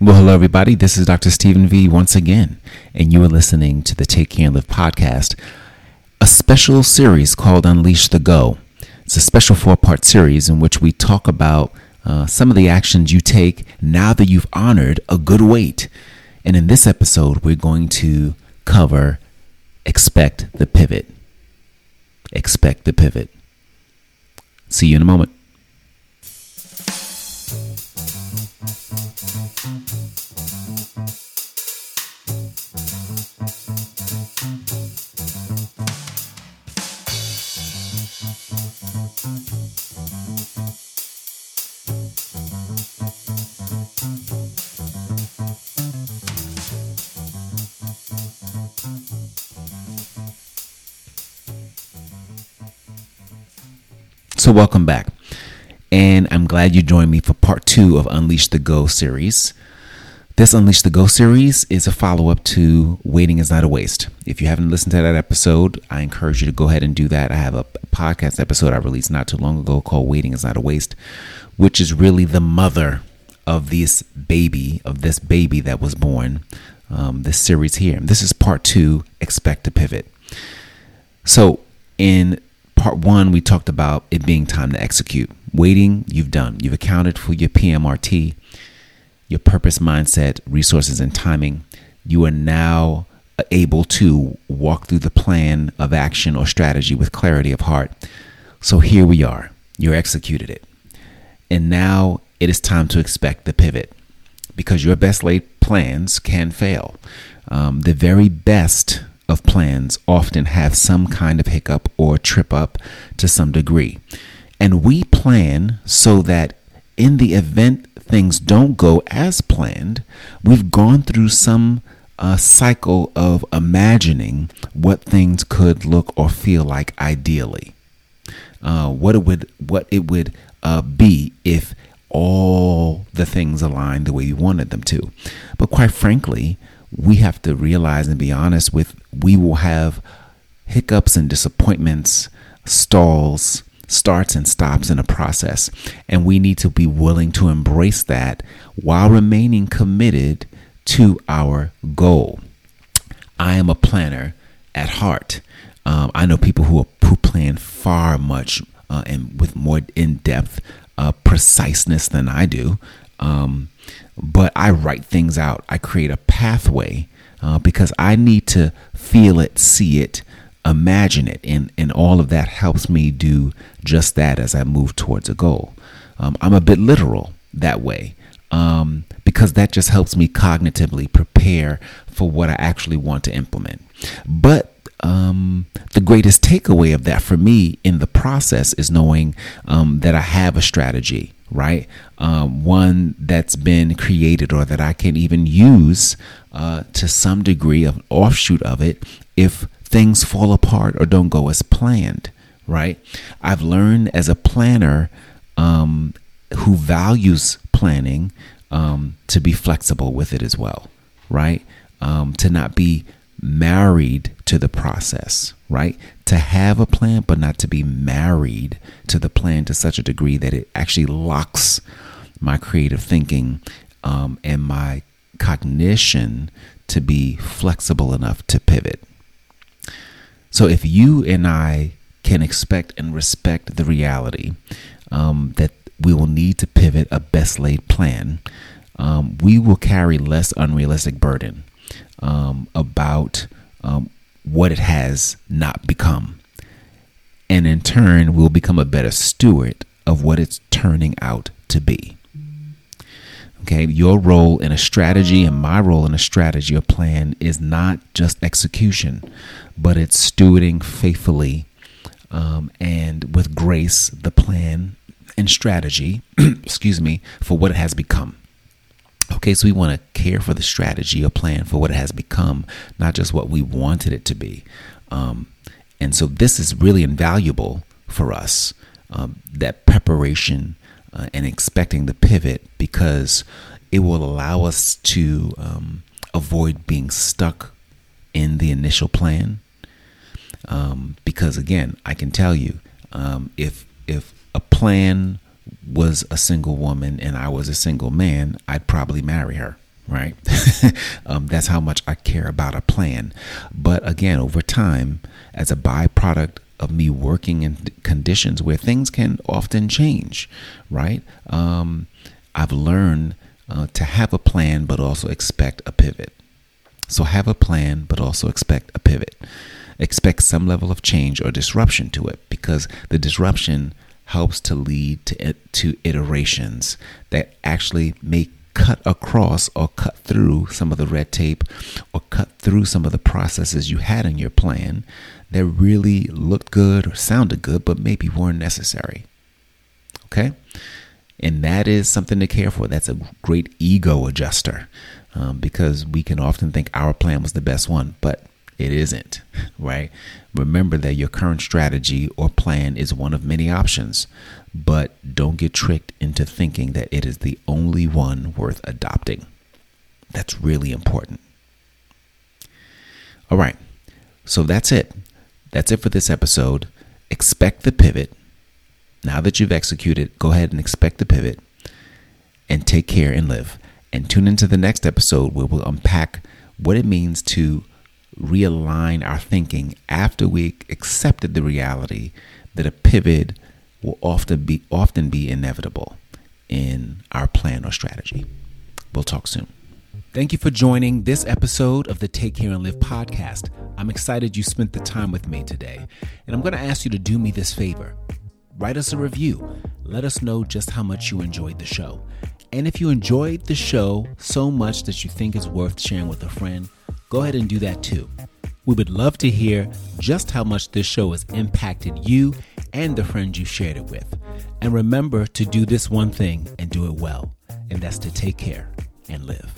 Well, hello, everybody. This is Dr. Stephen V once again, and you are listening to the Take Care and Live podcast, a special series called Unleash the Go. It's a special four part series in which we talk about uh, some of the actions you take now that you've honored a good wait. And in this episode, we're going to cover expect the pivot. Expect the pivot. See you in a moment. So, welcome back. And I'm glad you joined me for part two of Unleash the Go series. This Unleash the Go series is a follow up to Waiting is Not a Waste. If you haven't listened to that episode, I encourage you to go ahead and do that. I have a podcast episode I released not too long ago called Waiting is Not a Waste, which is really the mother of this baby, of this baby that was born, um, this series here. This is part two Expect to Pivot. So, in part one, we talked about it being time to execute. Waiting, you've done. You've accounted for your PMRT, your purpose, mindset, resources, and timing. You are now able to walk through the plan of action or strategy with clarity of heart. So here we are. You executed it. And now it is time to expect the pivot because your best laid plans can fail. Um, the very best of plans often have some kind of hiccup or trip up to some degree. And we plan so that in the event things don't go as planned, we've gone through some uh, cycle of imagining what things could look or feel like ideally. Uh, what it would what it would uh, be if all the things aligned the way you wanted them to. But quite frankly, we have to realize and be honest with we will have hiccups and disappointments, stalls, starts and stops in a process. And we need to be willing to embrace that while remaining committed to our goal. I am a planner at heart. Um, I know people who, are, who plan far much uh, and with more in depth uh, preciseness than I do. Um, but I write things out. I create a pathway uh, because I need to feel it, see it, imagine it, and and all of that helps me do just that as I move towards a goal. Um, I'm a bit literal that way um, because that just helps me cognitively prepare for what I actually want to implement. But um, the greatest takeaway of that for me in the process is knowing um, that I have a strategy, right? Um, one that's been created or that I can even use uh, to some degree of offshoot of it if things fall apart or don't go as planned, right? I've learned as a planner um, who values planning um, to be flexible with it as well, right? Um, to not be married to the process, right? To have a plan, but not to be married to the plan to such a degree that it actually locks my creative thinking um, and my cognition to be flexible enough to pivot. So if you and I can expect and respect the reality um, that we will need to pivot a best laid plan, um, we will carry less unrealistic burden um, about um, what it has not become. And in turn, we'll become a better steward of what it's turning out to be. Okay, your role in a strategy and my role in a strategy or plan is not just execution, but it's stewarding faithfully um, and with grace the plan and strategy, excuse me, for what it has become. Okay, so we want to care for the strategy or plan for what it has become, not just what we wanted it to be. Um, and so this is really invaluable for us um, that preparation uh, and expecting the pivot because it will allow us to um, avoid being stuck in the initial plan. Um, because again, I can tell you, um, if if a plan was a single woman and I was a single man, I'd probably marry her. Right? um, that's how much I care about a plan. But again, over time, as a byproduct of me working in conditions where things can often change, right? Um, I've learned uh, to have a plan, but also expect a pivot. So have a plan, but also expect a pivot. Expect some level of change or disruption to it because the disruption helps to lead to, to iterations that actually make cut across or cut through some of the red tape or cut through some of the processes you had in your plan that really looked good or sounded good, but maybe weren't necessary. Okay? And that is something to care for. That's a great ego adjuster um, because we can often think our plan was the best one, but it isn't, right? Remember that your current strategy or plan is one of many options, but don't get tricked into thinking that it is the only one worth adopting. That's really important. All right, so that's it. That's it for this episode. Expect the pivot. Now that you've executed, go ahead and expect the pivot and take care and live. And tune into the next episode where we'll unpack what it means to realign our thinking after we accepted the reality that a pivot will often be often be inevitable in our plan or strategy. We'll talk soon. Thank you for joining this episode of the Take Care and Live podcast. I'm excited you spent the time with me today. And I'm going to ask you to do me this favor write us a review. Let us know just how much you enjoyed the show. And if you enjoyed the show so much that you think it's worth sharing with a friend, go ahead and do that too. We would love to hear just how much this show has impacted you and the friends you shared it with. And remember to do this one thing and do it well, and that's to take care and live.